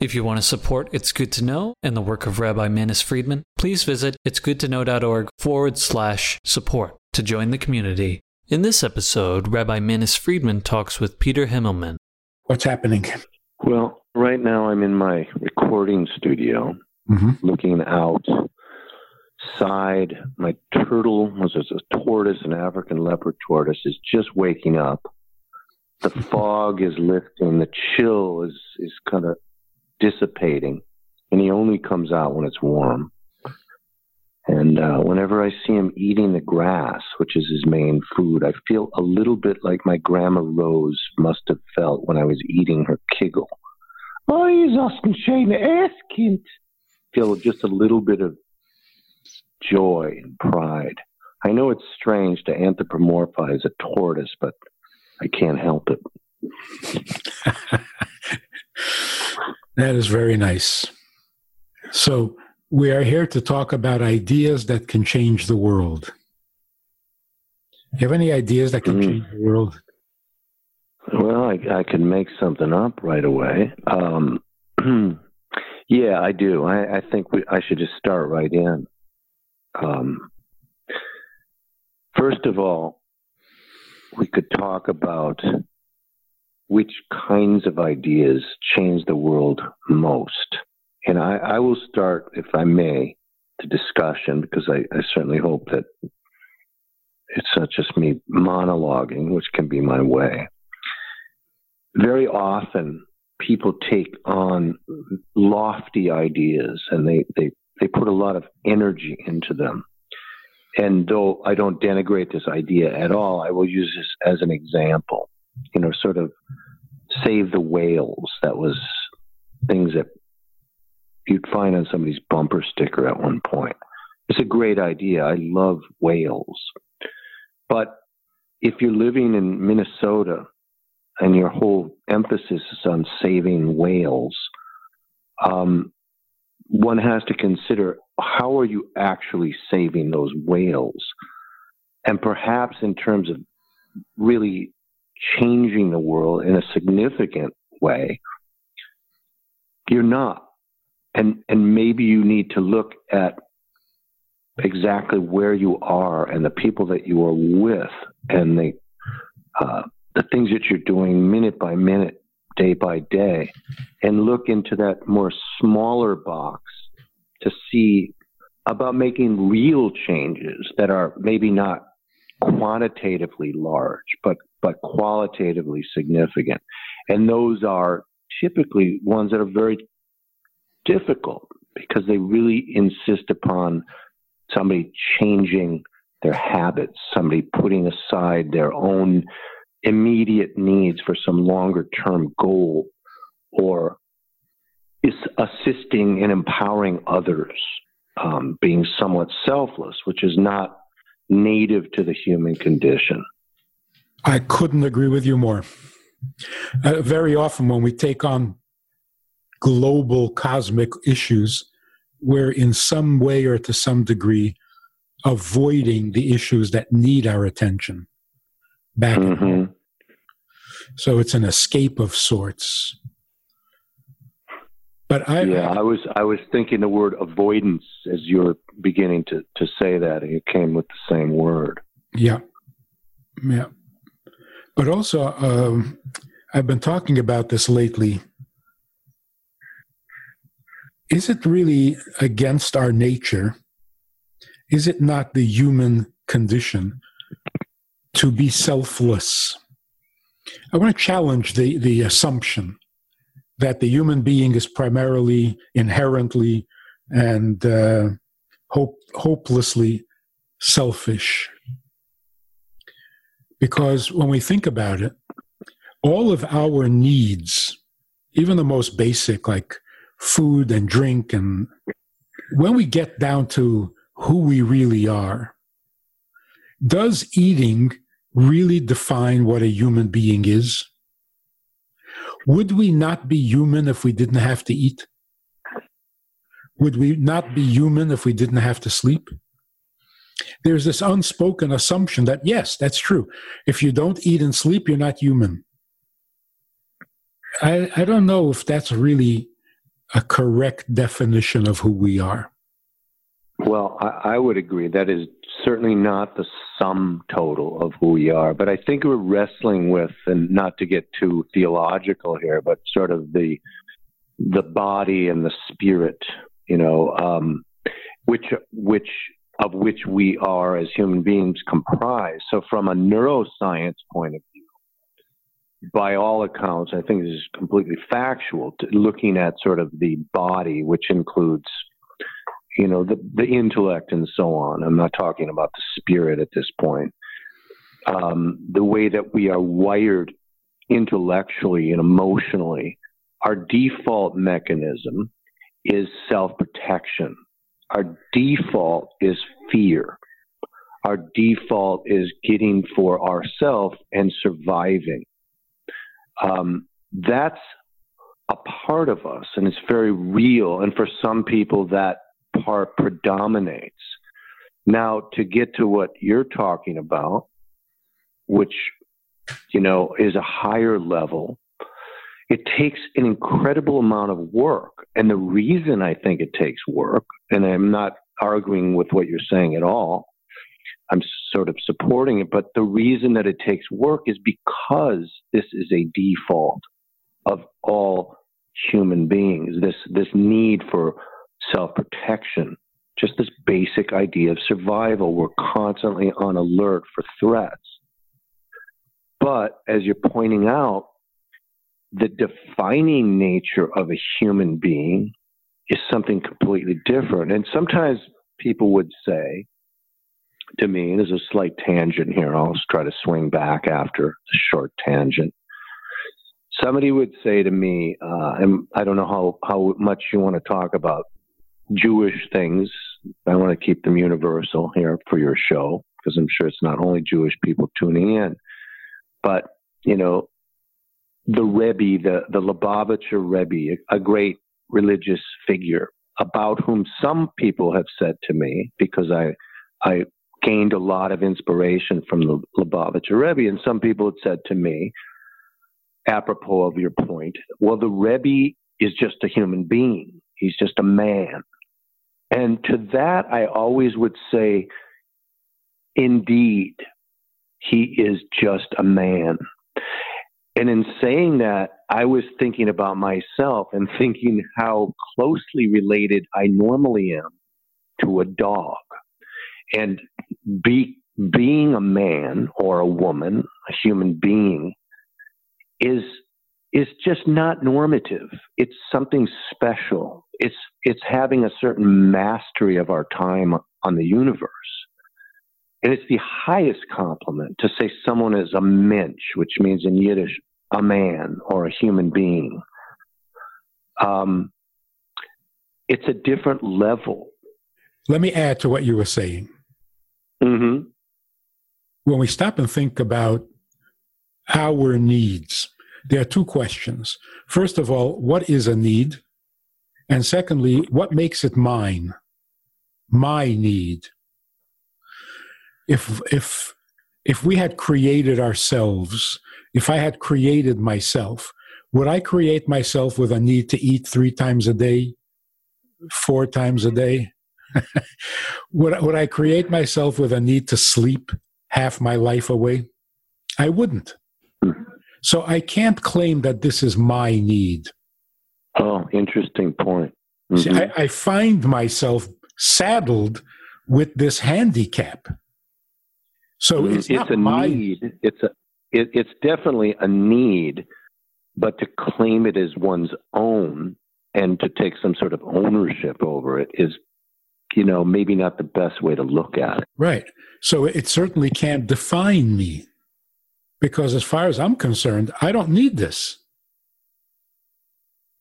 If you want to support It's Good to Know and the work of Rabbi Manis Friedman, please visit itsgoodtoknow.org forward slash support to join the community. In this episode, Rabbi Manis Friedman talks with Peter Himmelman. What's happening? Well, right now I'm in my recording studio Mm-hmm. looking outside. My turtle, was a tortoise, an African leopard tortoise, is just waking up. The fog is lifting. The chill is, is kind of dissipating. And he only comes out when it's warm. And uh, whenever I see him eating the grass, which is his main food, I feel a little bit like my grandma Rose must have felt when I was eating her kiggle. Oh, he's asking Shane Kind. Feel just a little bit of joy and pride. I know it's strange to anthropomorphize a tortoise, but I can't help it. That is very nice. So, we are here to talk about ideas that can change the world. You have any ideas that can Mm. change the world? Well, I, I can make something up right away. Um, yeah, I do. I, I think we, I should just start right in. Um, first of all, we could talk about which kinds of ideas change the world most. And I, I will start, if I may, the discussion because I, I certainly hope that it's not just me monologuing, which can be my way very often people take on lofty ideas and they, they, they put a lot of energy into them. And though I don't denigrate this idea at all, I will use this as an example. You know, sort of save the whales. That was things that you'd find on somebody's bumper sticker at one point. It's a great idea. I love whales. But if you're living in Minnesota and your whole emphasis is on saving whales, um, one has to consider how are you actually saving those whales? And perhaps in terms of really changing the world in a significant way, you're not. And, and maybe you need to look at exactly where you are and the people that you are with and the uh, the things that you're doing minute by minute, day by day, and look into that more smaller box to see about making real changes that are maybe not quantitatively large, but but qualitatively significant. And those are typically ones that are very difficult because they really insist upon somebody changing their habits, somebody putting aside their own immediate needs for some longer term goal or is assisting and empowering others, um, being somewhat selfless, which is not native to the human condition. I couldn't agree with you more. Uh, very often, when we take on global cosmic issues, we're in some way or to some degree avoiding the issues that need our attention back Mhm. So it's an escape of sorts. But I, Yeah, I was I was thinking the word avoidance as you were beginning to, to say that, and it came with the same word. Yeah. Yeah. But also, um, I've been talking about this lately. Is it really against our nature? Is it not the human condition to be selfless? I want to challenge the, the assumption that the human being is primarily, inherently, and uh, hope, hopelessly selfish. Because when we think about it, all of our needs, even the most basic like food and drink and when we get down to who we really are, does eating really define what a human being is? Would we not be human if we didn't have to eat? Would we not be human if we didn't have to sleep? There's this unspoken assumption that, yes, that's true. If you don't eat and sleep, you're not human. I, I don't know if that's really a correct definition of who we are. Well, I, I, would agree. That is certainly not the sum total of who we are. But I think we're wrestling with, and not to get too theological here, but sort of the the body and the spirit, you know, um, which which of which we are as human beings comprised. So, from a neuroscience point of view, by all accounts, I think this is completely factual. looking at sort of the body, which includes, you know, the the intellect and so on. I'm not talking about the spirit at this point. Um, the way that we are wired intellectually and emotionally, our default mechanism is self protection. Our default is fear. Our default is getting for ourselves and surviving um, that's a part of us and it's very real. And for some people, that part predominates. Now, to get to what you're talking about, which, you know, is a higher level, it takes an incredible amount of work. And the reason I think it takes work, and I'm not arguing with what you're saying at all, I'm sort of supporting it. But the reason that it takes work is because this is a default of all human beings. This this need for self protection, just this basic idea of survival. We're constantly on alert for threats. But as you're pointing out, the defining nature of a human being is something completely different. And sometimes people would say, to me. and There's a slight tangent here. I'll try to swing back after the short tangent. Somebody would say to me, uh, and I don't know how, how much you want to talk about Jewish things. I want to keep them universal here for your show because I'm sure it's not only Jewish people tuning in, but you know, the Rebbe, the the Lubavitcher Rebbe, a, a great religious figure about whom some people have said to me because I I gained a lot of inspiration from the Lubavitcher Rebbe. And some people had said to me, apropos of your point, well, the Rebbe is just a human being. He's just a man. And to that, I always would say, indeed, he is just a man. And in saying that, I was thinking about myself and thinking how closely related I normally am to a dog. And be, being a man or a woman, a human being, is is just not normative. It's something special. It's it's having a certain mastery of our time on the universe. And it's the highest compliment to say someone is a mensch, which means in Yiddish, a man or a human being. Um, it's a different level. Let me add to what you were saying. Mm-hmm. When we stop and think about our needs, there are two questions. First of all, what is a need? And secondly, what makes it mine? My need. If, if, if we had created ourselves, if I had created myself, would I create myself with a need to eat three times a day, four times a day? would, would I create myself with a need to sleep half my life away? I wouldn't. So I can't claim that this is my need. Oh, interesting point. Mm-hmm. See, I, I, find myself saddled with this handicap. So mm-hmm. it's, it's a my... need. It's a it, it's definitely a need, but to claim it as one's own and to take some sort of ownership over it is you know, maybe not the best way to look at it. Right. So it certainly can't define me because, as far as I'm concerned, I don't need this.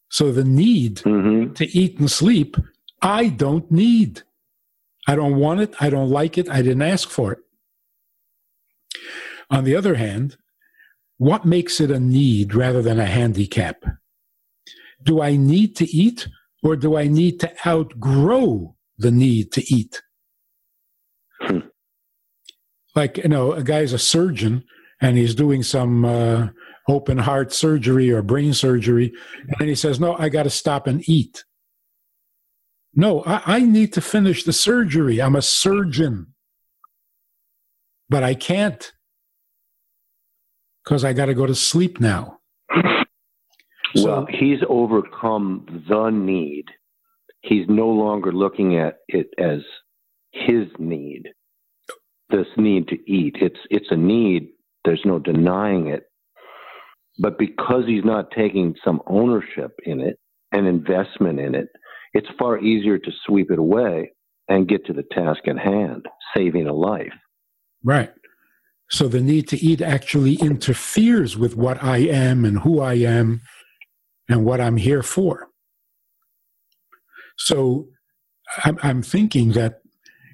So the need mm-hmm. to eat and sleep I don't need. I don't want it. I don't like it. I didn't ask for it. On the other hand, what makes it a need rather than a handicap? Do I need to eat or do I need to outgrow the need to eat? Hmm. Like, you know, a guy's a surgeon and he's doing some uh, open heart surgery or brain surgery, and he says, No, I got to stop and eat. No, I, I need to finish the surgery. I'm a surgeon. But I can't because I got to go to sleep now. So, well, he's overcome the need. He's no longer looking at it as his need, this need to eat. It's it's a need. There's no denying it. But because he's not taking some ownership in it and investment in it, it's far easier to sweep it away and get to the task at hand, saving a life. Right. So the need to eat actually interferes with what I am and who I am and what I'm here for. So I'm, I'm thinking that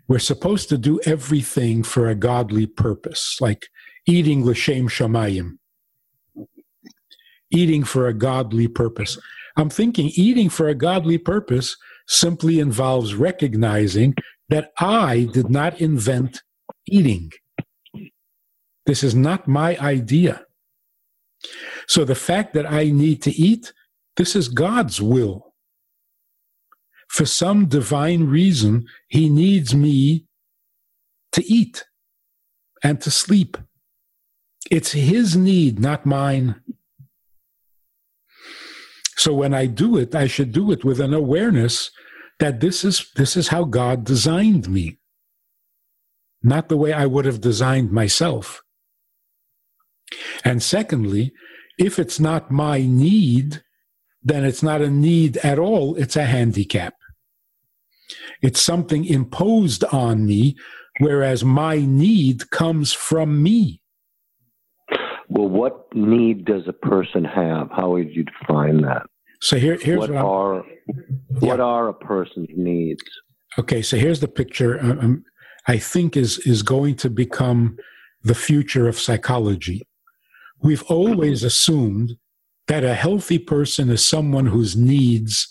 we're supposed to do everything for a godly purpose, like eating l'shem shamayim, eating for a godly purpose. I'm thinking eating for a godly purpose simply involves recognizing that I did not invent eating. This is not my idea. So the fact that I need to eat, this is God's will. For some divine reason, He needs me to eat and to sleep. It's His need, not mine. So when I do it, I should do it with an awareness that this is this is how God designed me. Not the way I would have designed myself. And secondly, if it's not my need, then it's not a need at all, it's a handicap. It's something imposed on me, whereas my need comes from me. Well, what need does a person have? How would you define that? So here, here's what, what are what are a person's needs? Okay, so here's the picture. Um, um, I think is is going to become the future of psychology. We've always assumed that a healthy person is someone whose needs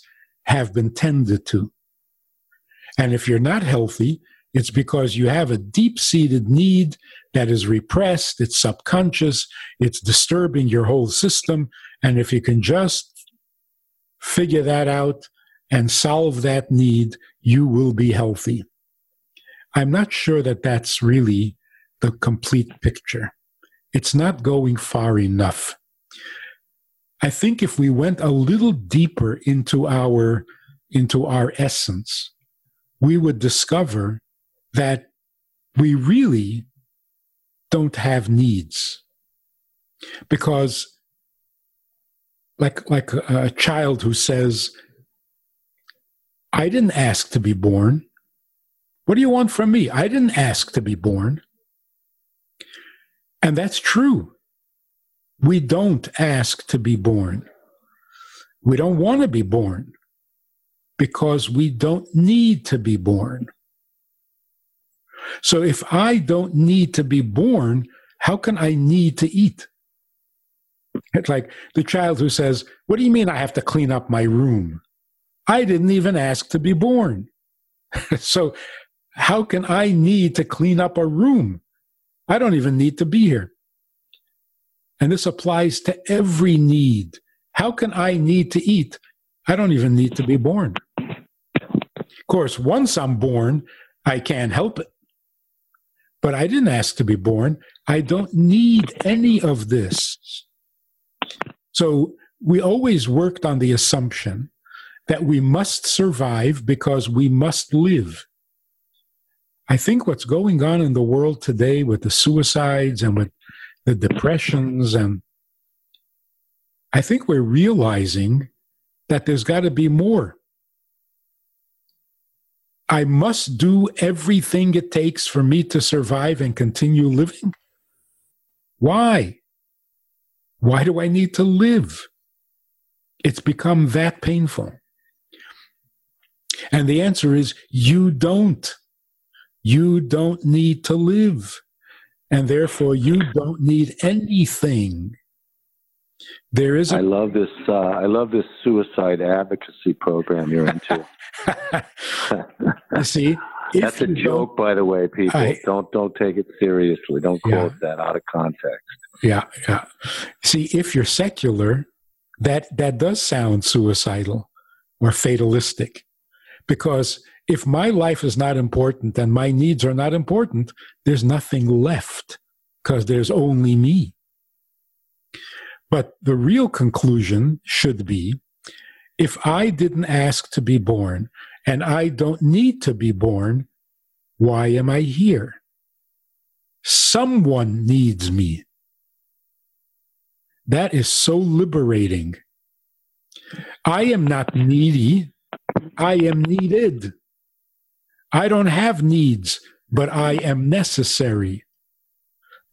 have been tended to. And if you're not healthy, it's because you have a deep seated need that is repressed, it's subconscious, it's disturbing your whole system. And if you can just figure that out and solve that need, you will be healthy. I'm not sure that that's really the complete picture. It's not going far enough. I think if we went a little deeper into our into our essence, we would discover that we really don't have needs. Because like like a, child who says i didn't ask to be born. What do you want from me? I didn't ask to be born and that's true we don't ask to be born we don't want to be born because we don't need to be born so if I don't need to be born, how can I need to eat? It's like the child who says, What do you mean I have to clean up my room? I didn't even ask to be born. so how can I need to clean up a room? I don't even need to be here. And this applies to every need. How can I need to eat? I don't even need to be born. Of course, once I'm born, I can't help it. But I didn't ask to be born. I don't need any of this. So we always worked on the assumption that we must survive because we must live. I think what's going on in the world today with the suicides and with the depressions and I think we're realizing that there's got to be more. I must do everything it takes for me to survive and continue living? Why? Why do I need to live? It's become that painful. And the answer is you don't. You don't need to live. And therefore, you don't need anything. There is. A- I love this. Uh, I love this suicide advocacy program you're into. See, that's a joke, by the way. People I, don't don't take it seriously. Don't quote yeah. that out of context. Yeah, yeah. See, if you're secular, that that does sound suicidal or fatalistic, because if my life is not important and my needs are not important, there's nothing left because there's only me. But the real conclusion should be if I didn't ask to be born and I don't need to be born, why am I here? Someone needs me. That is so liberating. I am not needy. I am needed. I don't have needs, but I am necessary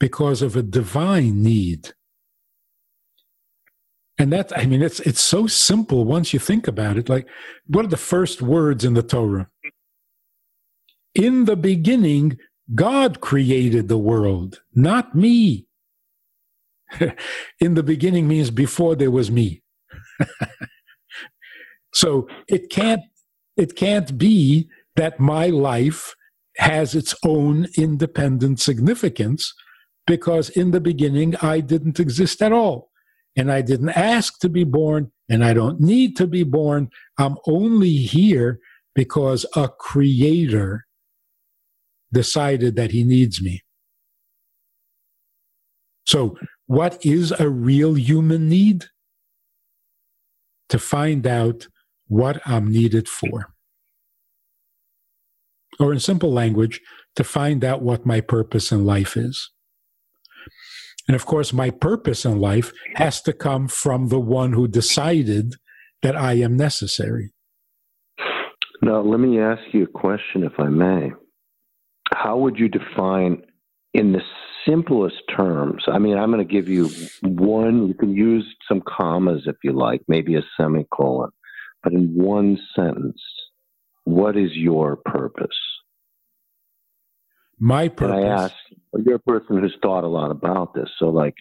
because of a divine need. And that, I mean, it's, it's so simple once you think about it. Like, what are the first words in the Torah? In the beginning, God created the world, not me. in the beginning means before there was me. so it can't, it can't be that my life has its own independent significance because in the beginning I didn't exist at all and I didn't ask to be born, and I don't need to be born. I'm only here because a creator decided that he needs me. So, what is a real human need? To find out what I'm needed for. Or, in simple language, to find out what my purpose in life is. And of course, my purpose in life has to come from the one who decided that I am necessary. Now, let me ask you a question, if I may. How would you define, in the simplest terms? I mean, I'm going to give you one, you can use some commas if you like, maybe a semicolon, but in one sentence, what is your purpose? My purpose. And I ask, well, you're a person who's thought a lot about this, so like,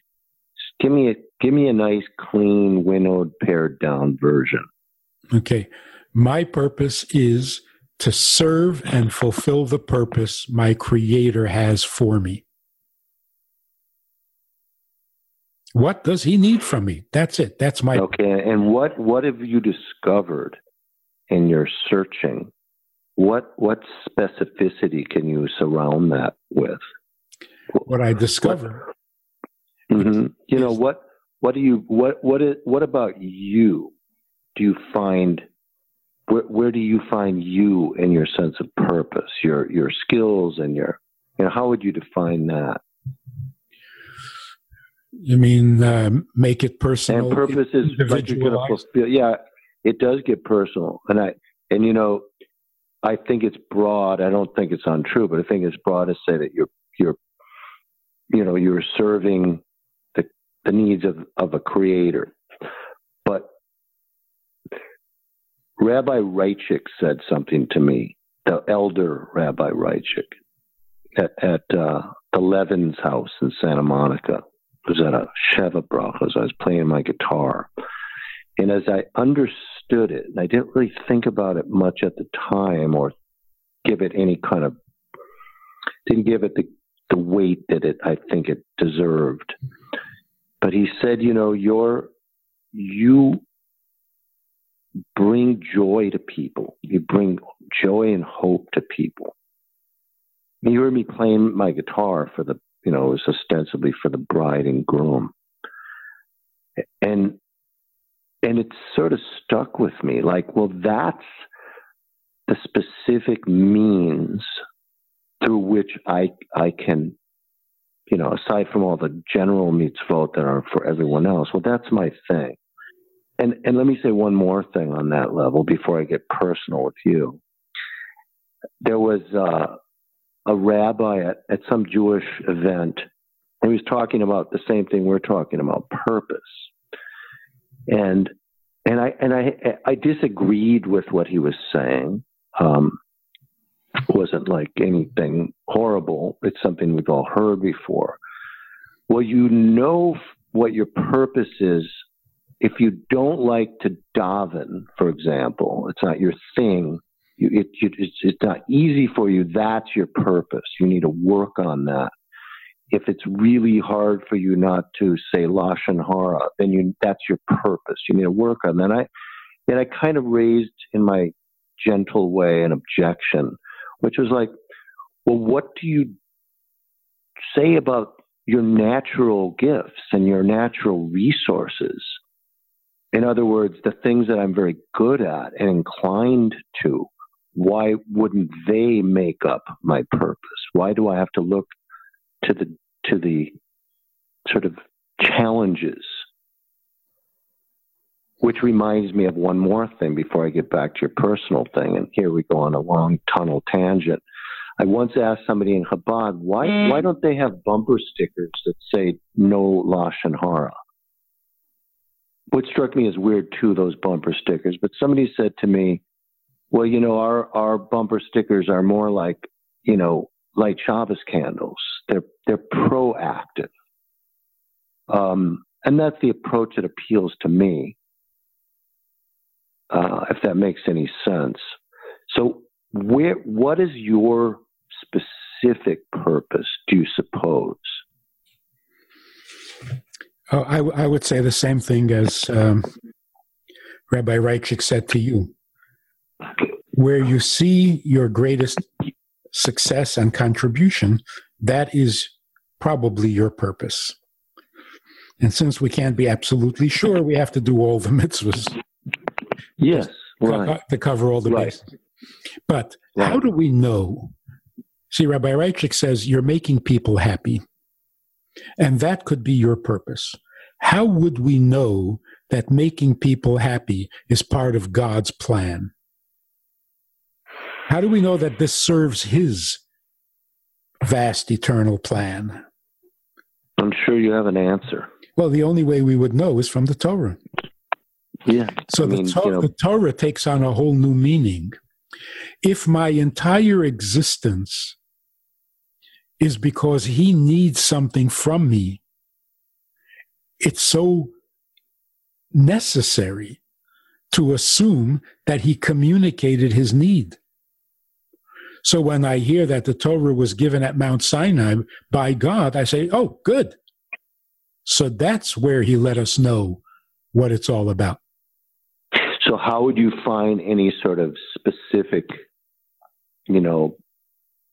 give me a give me a nice, clean, winnowed, pared down version. Okay, my purpose is to serve and fulfill the purpose my Creator has for me. What does He need from me? That's it. That's my okay. And what what have you discovered in your searching what what specificity can you surround that with? What I discover. Mm-hmm. You know what? What do you what what is, what about you? Do you find where, where do you find you in your sense of purpose, your your skills and your you know how would you define that? You mean uh, make it personal? And purpose is like you're going to fulfill. Yeah, it does get personal, and I and you know I think it's broad. I don't think it's untrue, but I think it's broad to say that you're you're you know you're serving the the needs of of a creator. But Rabbi Raichik said something to me, the elder Rabbi Raichik, at, at uh, the Levins house in Santa Monica. Was at a Sheva Brachos. I was playing my guitar. And as I understood it, and I didn't really think about it much at the time or give it any kind of, didn't give it the, the weight that it, I think it deserved. But he said, you know, you're, you bring joy to people. You bring joy and hope to people. You heard me playing my guitar for the, you know, it was ostensibly for the bride and groom. And and it sort of stuck with me like well that's the specific means through which i i can you know aside from all the general mitzvot that are for everyone else well that's my thing. And and let me say one more thing on that level before i get personal with you. There was uh, a rabbi at, at some jewish event and he was talking about the same thing we're talking about purpose and and I and I I disagreed with what he was saying, Um, wasn't like anything horrible. It's something we've all heard before. Well, you know what your purpose is. If you don't like to daven, for example, it's not your thing. You, it, it's, it's not easy for you. That's your purpose. You need to work on that. If it's really hard for you not to say lashon hara, then you that's your purpose. You need to work on that. I then I kind of raised in my gentle way an objection, which was like, well, what do you say about your natural gifts and your natural resources? In other words, the things that I'm very good at and inclined to, why wouldn't they make up my purpose? Why do I have to look to the to the sort of challenges which reminds me of one more thing before I get back to your personal thing. And here we go on a long tunnel tangent. I once asked somebody in Chabad, why, mm. why don't they have bumper stickers that say no Lashon Hara? What struck me as weird too, those bumper stickers, but somebody said to me, well, you know, our, our bumper stickers are more like, you know, light Shabbos candles. They're, they're proactive. Um, and that's the approach that appeals to me uh, if that makes any sense. So, where what is your specific purpose? Do you suppose? Oh, I, I would say the same thing as um, Rabbi Raichik said to you. Where you see your greatest success and contribution, that is probably your purpose. And since we can't be absolutely sure, we have to do all the mitzvahs. Yes, right. to cover all the right. bases. But right. how do we know? See, Rabbi Raichik says you're making people happy, and that could be your purpose. How would we know that making people happy is part of God's plan? How do we know that this serves His vast eternal plan? I'm sure you have an answer. Well, the only way we would know is from the Torah. Yeah. So I the, mean, to- you know, the Torah takes on a whole new meaning. If my entire existence is because he needs something from me, it's so necessary to assume that he communicated his need. So when I hear that the Torah was given at Mount Sinai by God, I say, oh, good. So that's where he let us know what it's all about. So, how would you find any sort of specific, you know,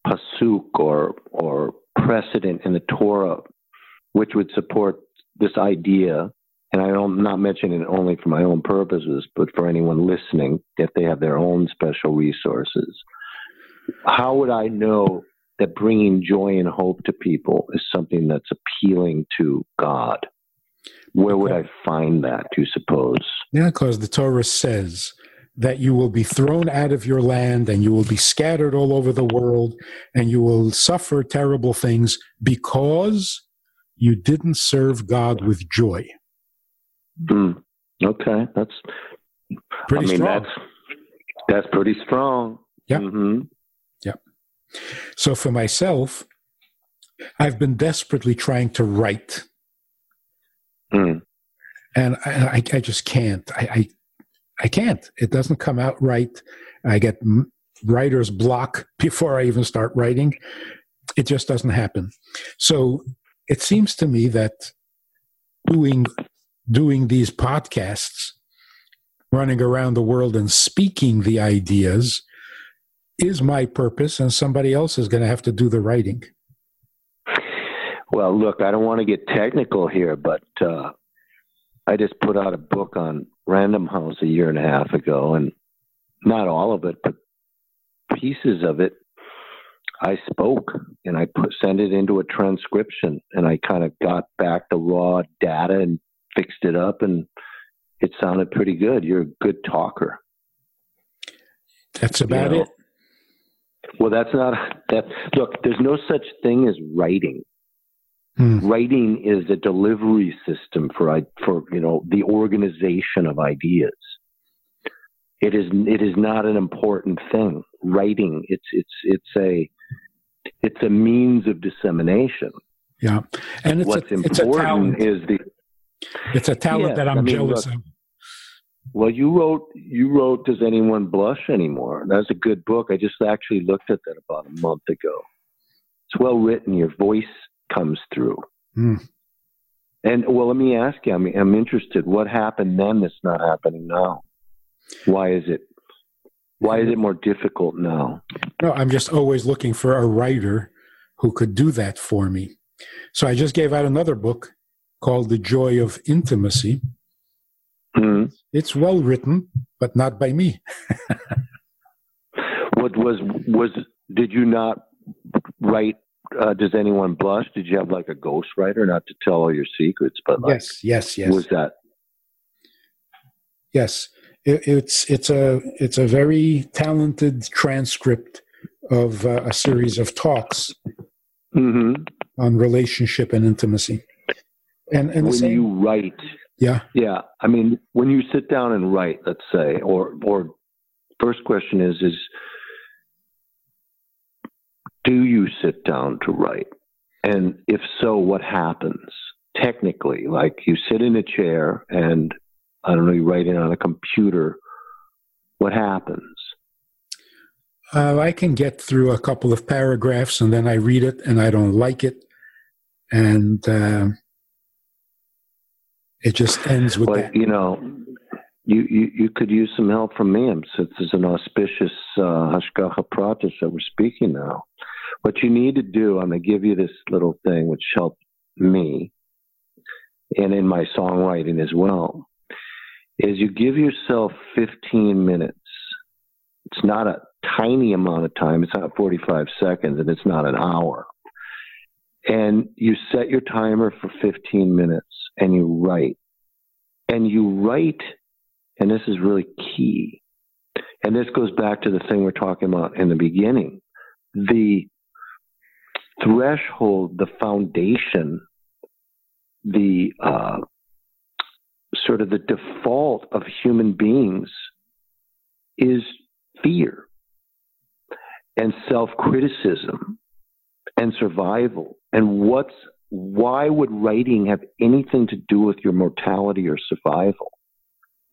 pasuk or or precedent in the Torah which would support this idea? And I'm not mentioning it only for my own purposes, but for anyone listening, if they have their own special resources. How would I know that bringing joy and hope to people is something that's appealing to God? Where would I find that, do you suppose? Yeah, because the Torah says that you will be thrown out of your land and you will be scattered all over the world and you will suffer terrible things because you didn't serve God with joy. Mm, okay, that's pretty I mean, strong. That's, that's pretty strong. Yeah. Mm-hmm. So for myself, I've been desperately trying to write Mm. And I, I, just can't. I, I, I can't. It doesn't come out right. I get writer's block before I even start writing. It just doesn't happen. So it seems to me that doing doing these podcasts, running around the world and speaking the ideas is my purpose, and somebody else is going to have to do the writing. Well, look, I don't want to get technical here, but uh, I just put out a book on Random House a year and a half ago, and not all of it, but pieces of it. I spoke and I put, sent it into a transcription, and I kind of got back the raw data and fixed it up, and it sounded pretty good. You're a good talker. That's about you know? it. Well, that's not that. Look, there's no such thing as writing. Hmm. Writing is a delivery system for for you know the organization of ideas. It is it is not an important thing. writing. It's it's it's a it's a means of dissemination. Yeah, and it's What's a, important is the It's a talent Yes, that I'm I mean, jealous look, of. Well you wrote you wrote Does Anyone Blush Anymore? That's a good book. I just actually looked at that about a month ago. It's well written. Your voice comes through. Hmm. And well, let me ask you. I mean, I'm interested. What happened then that's not happening now? Why is it? Why is it more difficult now? No, I'm just always looking for a writer who could do that for me. So I just gave out another book called The Joy of Intimacy. Hmm. It's well written, but not by me. What was was? Did you not write? Uh, Does anyone blush? Did you have like a ghostwriter, not to tell all your secrets, but like, Yes, yes, yes. was that? Yes, it, it's it's a it's a very talented transcript of uh, a series of talks hmm on relationship and intimacy. And and When same, you write, yeah, yeah. I mean, when you sit down and write, let's say, or or first question is is do you sit down to write? And if so, what happens technically? Like you sit in a chair and I don't know, you write it on a computer. What happens? uh, I can get through a couple of paragraphs and then I read it and I don't like it, and uh, it just ends with Well, that. you know, you, you you could use some help from me since it's an auspicious uh, Hashgacha Pratis that we're speaking now. What you need to do, I'm going to give you this little thing which helped me, and in my songwriting as well, is you give yourself 15 minutes. It's not a tiny amount of time. It's not 45 seconds, and it's not an hour. And you set your timer for 15 minutes, and you write and you write, and this is really key, and this goes back to the thing we're talking about in the beginning the threshold, the foundation, the uh, sort of the default of human beings is fear and self criticism and survival. And what's why would writing have anything to do with your mortality or survival?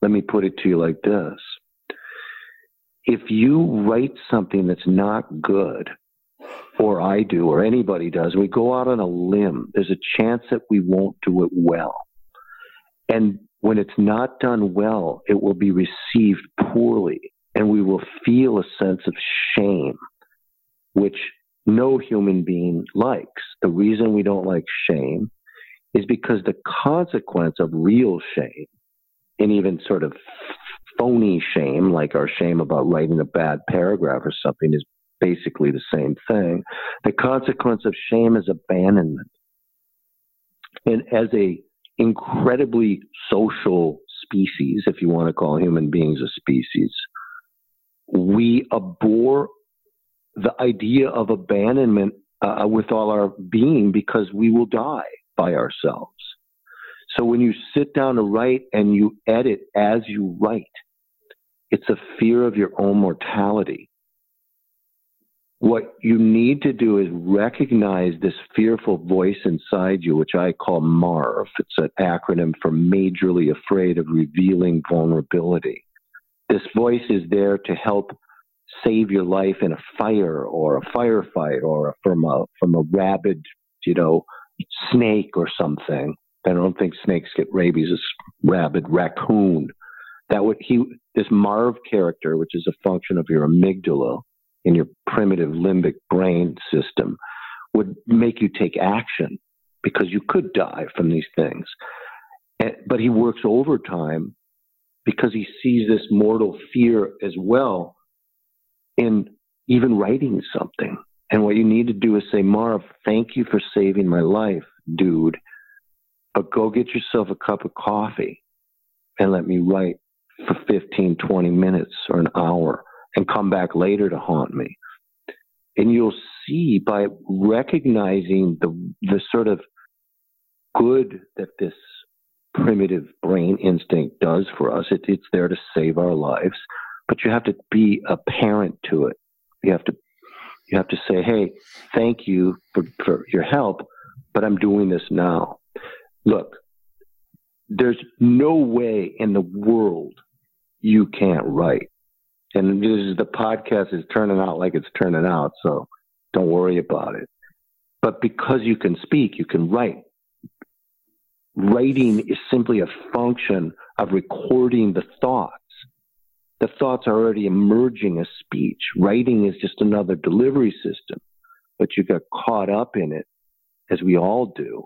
Let me put it to you like this. If you write something that's not good, or I do, or anybody does, we go out on a limb, there's a chance that we won't do it well. And when it's not done well, it will be received poorly, and we will feel a sense of shame, which no human being likes. The reason we don't like shame is because the consequence of real shame, and even sort of phony shame, like our shame about writing a bad paragraph or something, is basically the same thing. The consequence of shame is abandonment. And as a incredibly social species, if you want to call human beings a species, we abhor the idea of abandonment uh, with all our being because we will die by ourselves. So when you sit down to write and you edit as you write, it's a fear of your own mortality. What you need to do is recognize this fearful voice inside you, which I call MARV. It's an acronym for Majorly Afraid of Revealing Vulnerability. This voice is there to help save your life in a fire or a firefight or from a from a rabid, you know, snake or something. I don't think snakes get rabies. It's rabid raccoon. That would he this Marv character, which is a function of your amygdala in your primitive limbic brain system, would make you take action because you could die from these things. But he works overtime because he sees this mortal fear as well in even writing something. And what you need to do is say, Marv, thank you for saving my life, dude. But go get yourself a cup of coffee and let me write for 15, 20 minutes or an hour and come back later to haunt me. And you'll see by recognizing the, the sort of good that this primitive brain instinct does for us, it, it's there to save our lives but you have to be a parent to it. You have to you have to say, "Hey, thank you for, for your help, but I'm doing this now." Look, there's no way in the world you can't write. And is, the podcast is turning out like it's turning out, so don't worry about it. But because you can speak, you can write. Writing is simply a function of recording the thoughts. The thoughts are already emerging as speech. Writing is just another delivery system, but you got caught up in it, as we all do.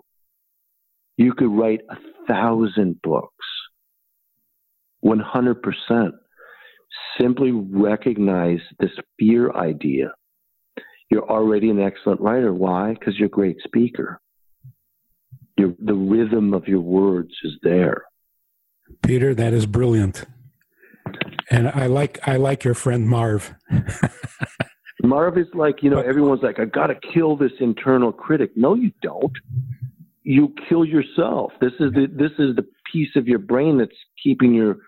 You could write a thousand books, 100%. Simply recognize this fear idea. You're already an excellent writer. Why? Because you're a great speaker. The rhythm of your words is there. Peter, that is brilliant. And I like I like your friend Marv. Marv is like, you know, everyone's like, I gotta kill this internal critic. No, you don't. You kill yourself. This is the this is the piece of your brain that's keeping you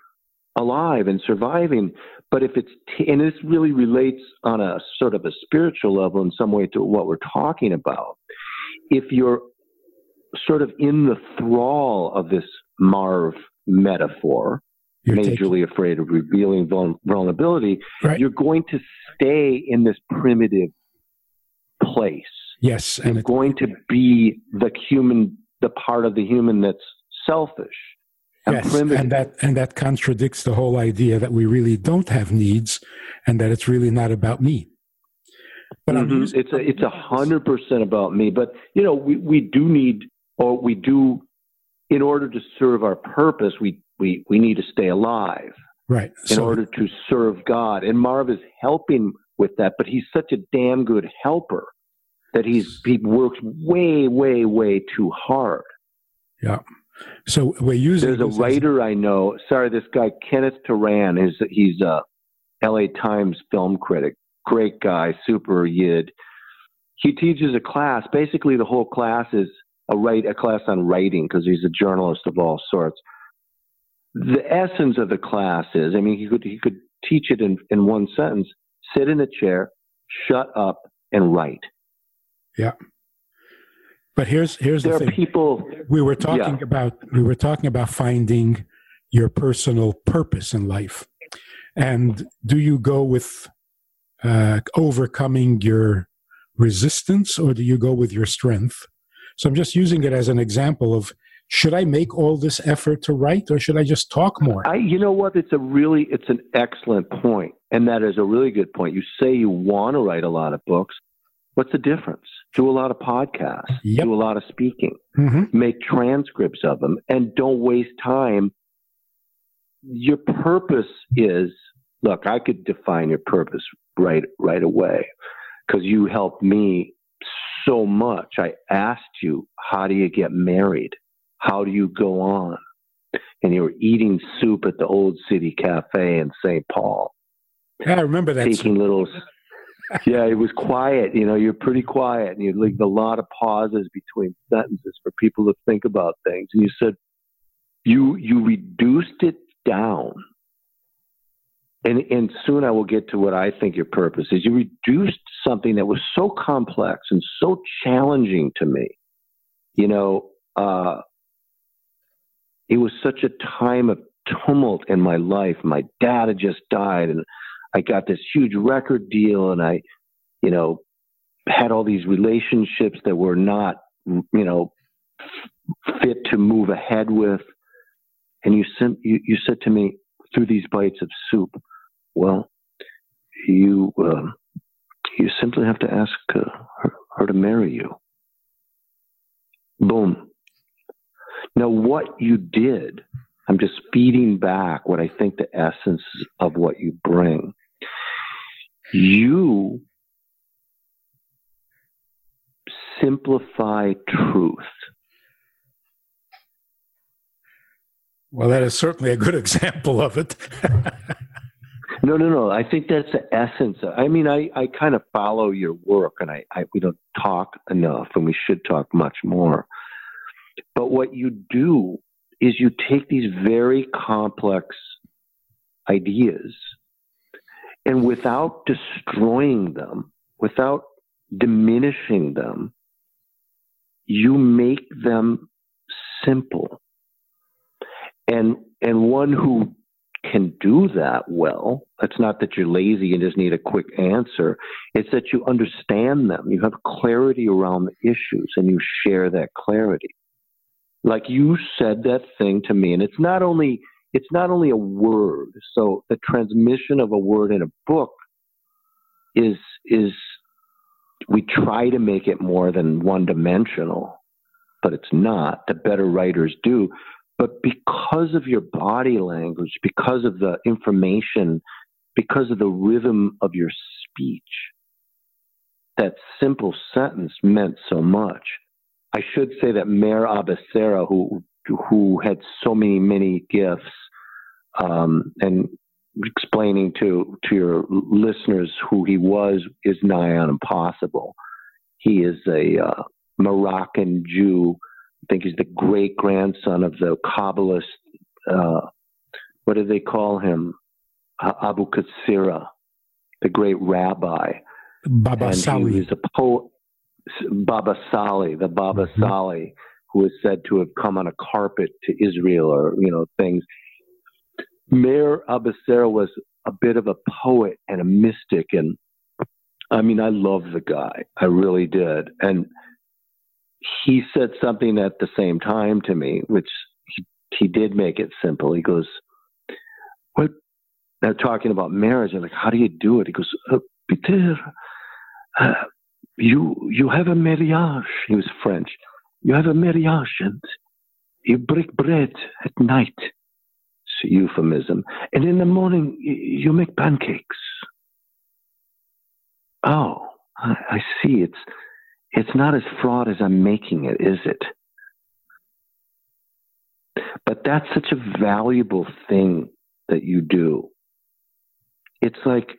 alive and surviving. But if it's t- and this really relates on a sort of a spiritual level in some way to what we're talking about. If you're sort of in the thrall of this Marv metaphor, you're majorly taking... afraid of revealing vulnerability, right. you're going to stay in this primitive place. Yes, and you're going to be the human, the part of the human that's selfish. And yes, primitive. and that and that contradicts the whole idea that we really don't have needs, and that it's really not about me. But mm-hmm. it's a it's a hundred percent about me. But you know, we, we do need, or we do, in order to serve our purpose, we we we need to stay alive right. in so, order to serve god. And marv is helping with that but he's such a damn good helper that he's he works way way way too hard. Yeah. So we're using there's a writer as... i know. Sorry this guy kenneth turan is he's a la times film critic. Great guy super yid. He teaches a class. Basically the whole class is a write a class on writing because he's a journalist of all sorts the essence of the class is, I mean, he could he could teach it in, in one sentence: sit in a chair, shut up, and write. Yeah. But here's here's there the thing. people we were talking yeah. about we were talking about finding your personal purpose in life, and do you go with uh, overcoming your resistance, or do you go with your strength? So I'm just using it as an example of should I make all this effort to write or should I just talk more? I, you know what? It's a really, it's an excellent point. And that is a really good point. You say you want to write a lot of books. What's the difference? Do a lot of podcasts, yep. do a lot of speaking, mm-hmm. make transcripts of them, and don't waste time. Your purpose is look, I could define your purpose right right away because you helped me so much. I asked you, how do you get married? How do you go on? And you were eating soup at the Old City Cafe in St. Paul. Yeah, I remember that. Taking little. yeah, it was quiet. You know, you're pretty quiet, and you leave a lot of pauses between sentences for people to think about things. And you said you you reduced it down, and and soon I will get to what I think your purpose is. You reduced something that was so complex and so challenging to me. You know, uh, it was such a time of tumult in my life. My dad had just died, and I got this huge record deal, and I, you know, had all these relationships that were not, you know, fit to move ahead with. And you, sim- you, you said to me through these bites of soup, well, you uh, you simply have to ask uh, her, her to marry you. Boom. Now, what you did, I'm just feeding back what I think the essence of what you bring. You simplify truth. Well, that is certainly a good example of it. no, no, no. I think that's the essence. I mean, I, I kind of follow your work, and I, I we don't talk enough, and we should talk much more. But what you do is you take these very complex ideas And without destroying them, without diminishing them, you make them simple. And and one who can do that well, it's not that you're lazy and just need a quick answer. It's that you understand them. You have clarity around the issues and you share that clarity. Like you said that thing to me, and it's not only it's not only a word. So the transmission of a word in a book is is we try to make it more than one dimensional, but it's not. The better writers do. But because of your body language, because of the information, because of the rhythm of your speech, that simple sentence meant so much. I should say that Meir Abehsera, who who had so many many gifts, um, and explaining to to your listeners who he was is nigh on impossible. He is a uh, Moroccan Jew I think he's the great grandson of the Kabbalist. Uh, what do they call him? Abu Katsira, the great rabbi. Baba and Sali. He was a poet. Baba Sali, the Baba mm-hmm. Sali, who is said to have come on a carpet to Israel or, you know, things. Meir Abehsera was a bit of a poet and a mystic. And I mean, I love the guy. I really did. And he said something at the same time to me, which he, he did make it simple. He goes, "What?" They're talking about marriage. I'm like, "How do you do it?" He goes, uh, "Peter, uh, you you have a mariage." He was French. You have a mariage, and you break bread at night. It's a euphemism. And in the morning, you make pancakes. Oh, I, see. It's it's not as fraught as I'm making it, is it? But that's such a valuable thing that you do. It's like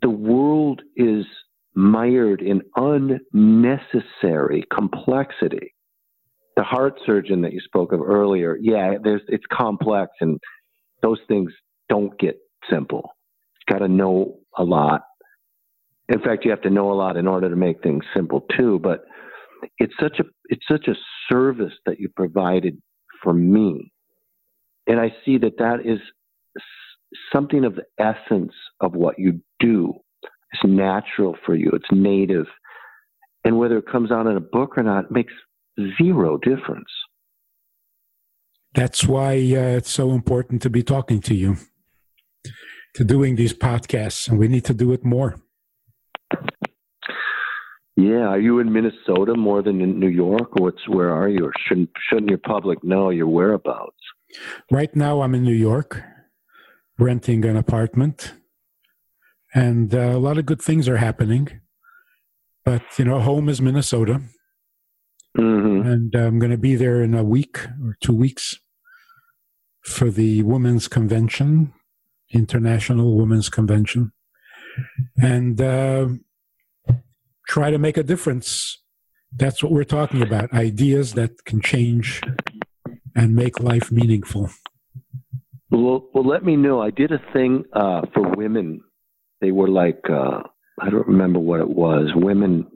the world is mired in unnecessary complexity. The heart surgeon that you spoke of earlier, yeah, there's it's complex and those things don't get simple. Got to know a lot in fact, you have to know a lot in order to make things simple too. But it's such a it's such a service that you provided for me, and I see that that is something of the essence of what you do. It's natural for you. It's native, and whether it comes out in a book or not makes zero difference. That's why uh, it's so important to be talking to you, to doing these podcasts, and we need to do it more. Yeah, are you in Minnesota more than in New York, or what's where are you? Or shouldn't shouldn't your public know your whereabouts? Right now, I'm in New York, renting an apartment, and uh, a lot of good things are happening. But you know, home is Minnesota, mm-hmm. and I'm going to be there in a week or two weeks for the Women's Convention, International Women's Convention, and. Uh, try to make a difference. That's what we're talking about ideas that can change and make life meaningful. Well, well let me know. I did a thing uh, for women. They were like, uh, I don't remember what it was. Women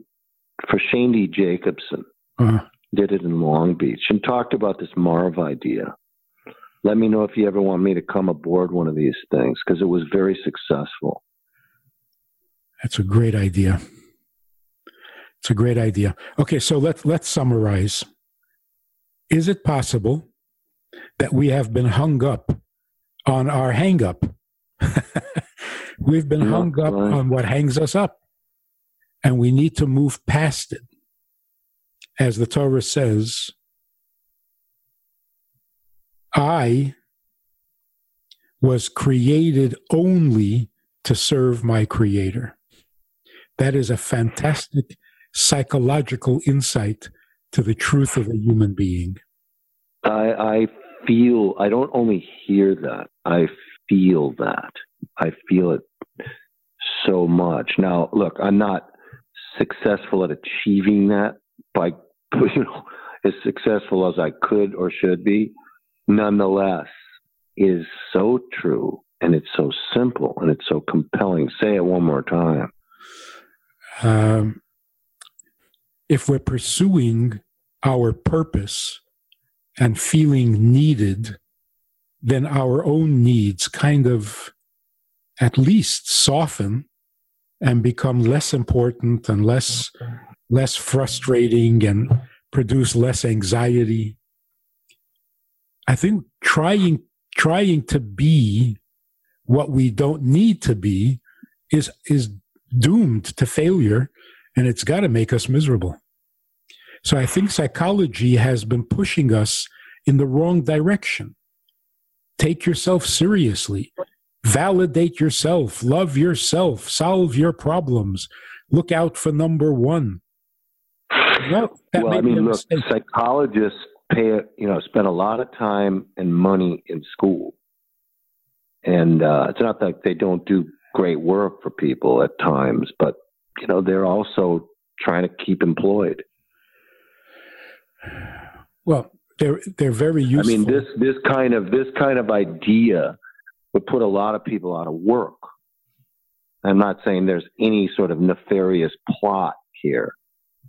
for Shaindy Jacobson uh-huh. did it in Long Beach and talked about this Marv idea. Let me know if you ever want me to come aboard one of these things because it was very successful. That's a great idea. It's a great idea. Okay, so let's let's summarize. Is it possible that we have been hung up on our hang up? We've been hung up on what hangs us up. And we need to move past it. As the Torah says, I was created only to serve my Creator. That is a fantastic psychological insight to the truth of a human being. I, I feel, I don't only hear that, I feel that. I feel it so much. Now, look, I'm not successful at achieving that by, you know, as successful as I could or should be. Nonetheless, is so true. and it's so simple and it's so compelling. Say it one more time. Um, if we're pursuing our purpose and feeling needed, then our own needs kind of at least soften and become less important and less less frustrating and produce less anxiety. I think trying trying to be what we don't need to be is is doomed to failure and it's got to make us miserable. So I think psychology has been pushing us in the wrong direction. Take yourself seriously. Validate yourself. Love yourself. Solve your problems. Look out for number one. well, I mean, look, psychologists pay, you know, spend a lot of time and money in school. And uh, it's not that they don't do great work for people at times, but, you know, they're also trying to keep employed. Well, they're they're very useful. I mean, this this kind of this kind of idea would put a lot of people out of work. I'm not saying there's any sort of nefarious plot here,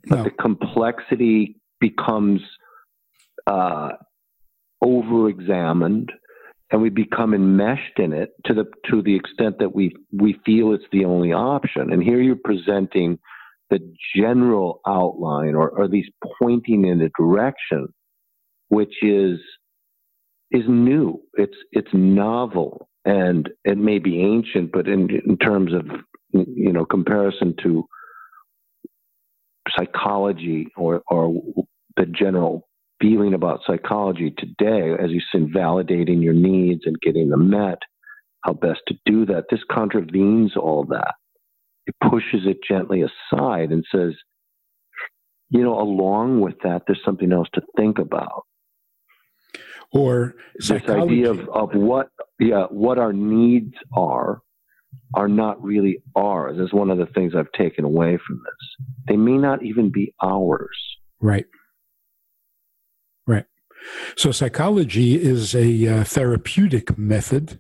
but no. the complexity becomes uh, over-examined, and we become enmeshed in it to the to the extent that we we feel it's the only option. And here you're presenting the general outline, or, or at least pointing in a direction, which is is new. It's it's novel and it may be ancient, but in in terms of you know comparison to psychology or or the general feeling about psychology today, as you said, validating your needs and getting them met, how best to do that. This contravenes all that. It pushes it gently aside and says, you know, along with that, there's something else to think about or this idea of, of what yeah what our needs are are not really ours is one of the things I've taken away from this. They may not even be ours. Right. Right. So psychology is a uh, therapeutic method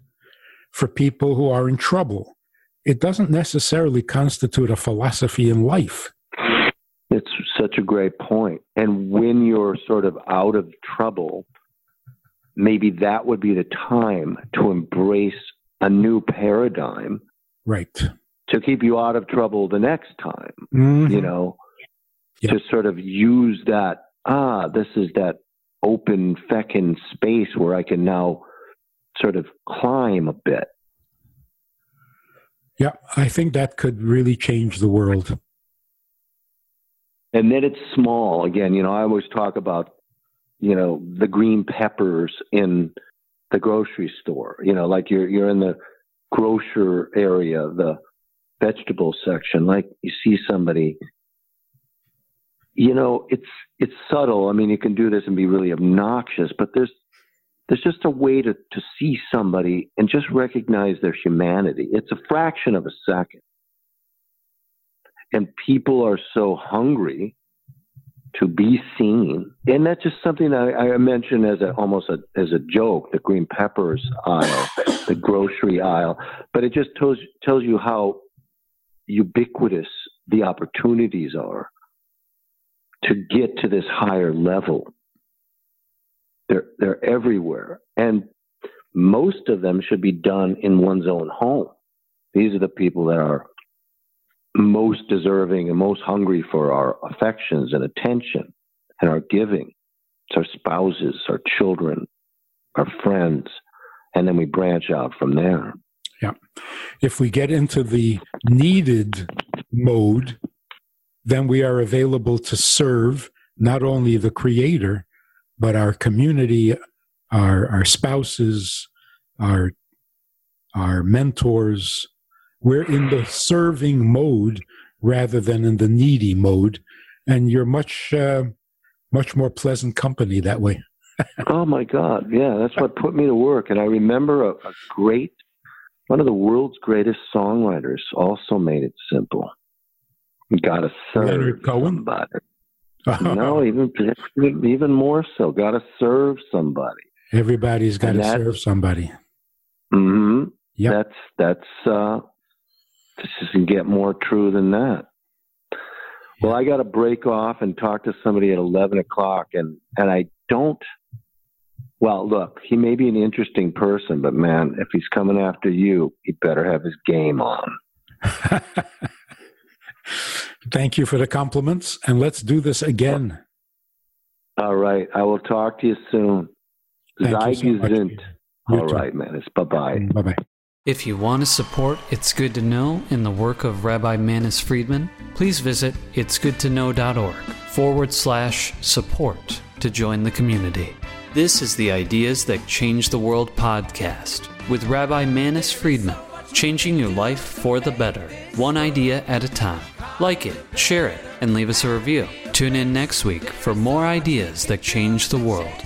for people who are in trouble. It doesn't necessarily constitute a philosophy in life. It's such a great point. And when you're sort of out of trouble, maybe that would be the time to embrace a new paradigm. Right. To keep you out of trouble the next time. Mm-hmm. You know, yep. to sort of use that, ah, this is that open feckin' space where I can now sort of climb a bit. Yeah, I think that could really change the world. And then it's small. Again, you know, I always talk about you know, the green peppers in the grocery store. You know, like you're you're in the grocer area, the vegetable section, like you see somebody you know, it's it's subtle. I mean, you can do this and be really obnoxious, but there's there's just a way to, to see somebody and just recognize their humanity. It's a fraction of a second. And people are so hungry to be seen. And that's just something I, I mentioned as a, almost a, as a joke, the green peppers aisle, the grocery aisle. But it just tells, tells you how ubiquitous the opportunities are to get to this higher level. They're, they're everywhere. And most of them should be done in one's own home. These are the people that are most deserving and most hungry for our affections and attention and our giving. It's our spouses, our children, our friends, and then we branch out from there. Yeah. If we get into the needed mode, then we are available to serve not only the creator, but our community, our, our spouses, our, our mentors, we're in the serving mode rather than in the needy mode, and you're much uh, much more pleasant company that way. oh my God! Yeah, that's what put me to work. And I remember a, a great, one of the world's greatest songwriters also made it simple. You got to serve Leonard Cohen? somebody. no, even even more so. Got to serve somebody. Everybody's got to serve somebody. Mm-hmm. Yep. That's that's uh, this doesn't get more true than that. Well, I got to break off and talk to somebody at eleven o'clock, and and I don't. Well, look, he may be an interesting person, but man, if he's coming after you, he better have his game on. Thank you for the compliments, and let's do this again. All right, I will talk to you soon. Thank you so much. All right, man. It's bye bye. Bye bye. If you want to support It's Good to Know in the work of Rabbi Manis Friedman, please visit itsgoodtoknow.org forward slash support to join the community. This is the Ideas That Change the World podcast with Rabbi Manis Friedman, changing your life for the better, one idea at a time. Like it, share it, and leave us a review. Tune in next week for more ideas that change the world.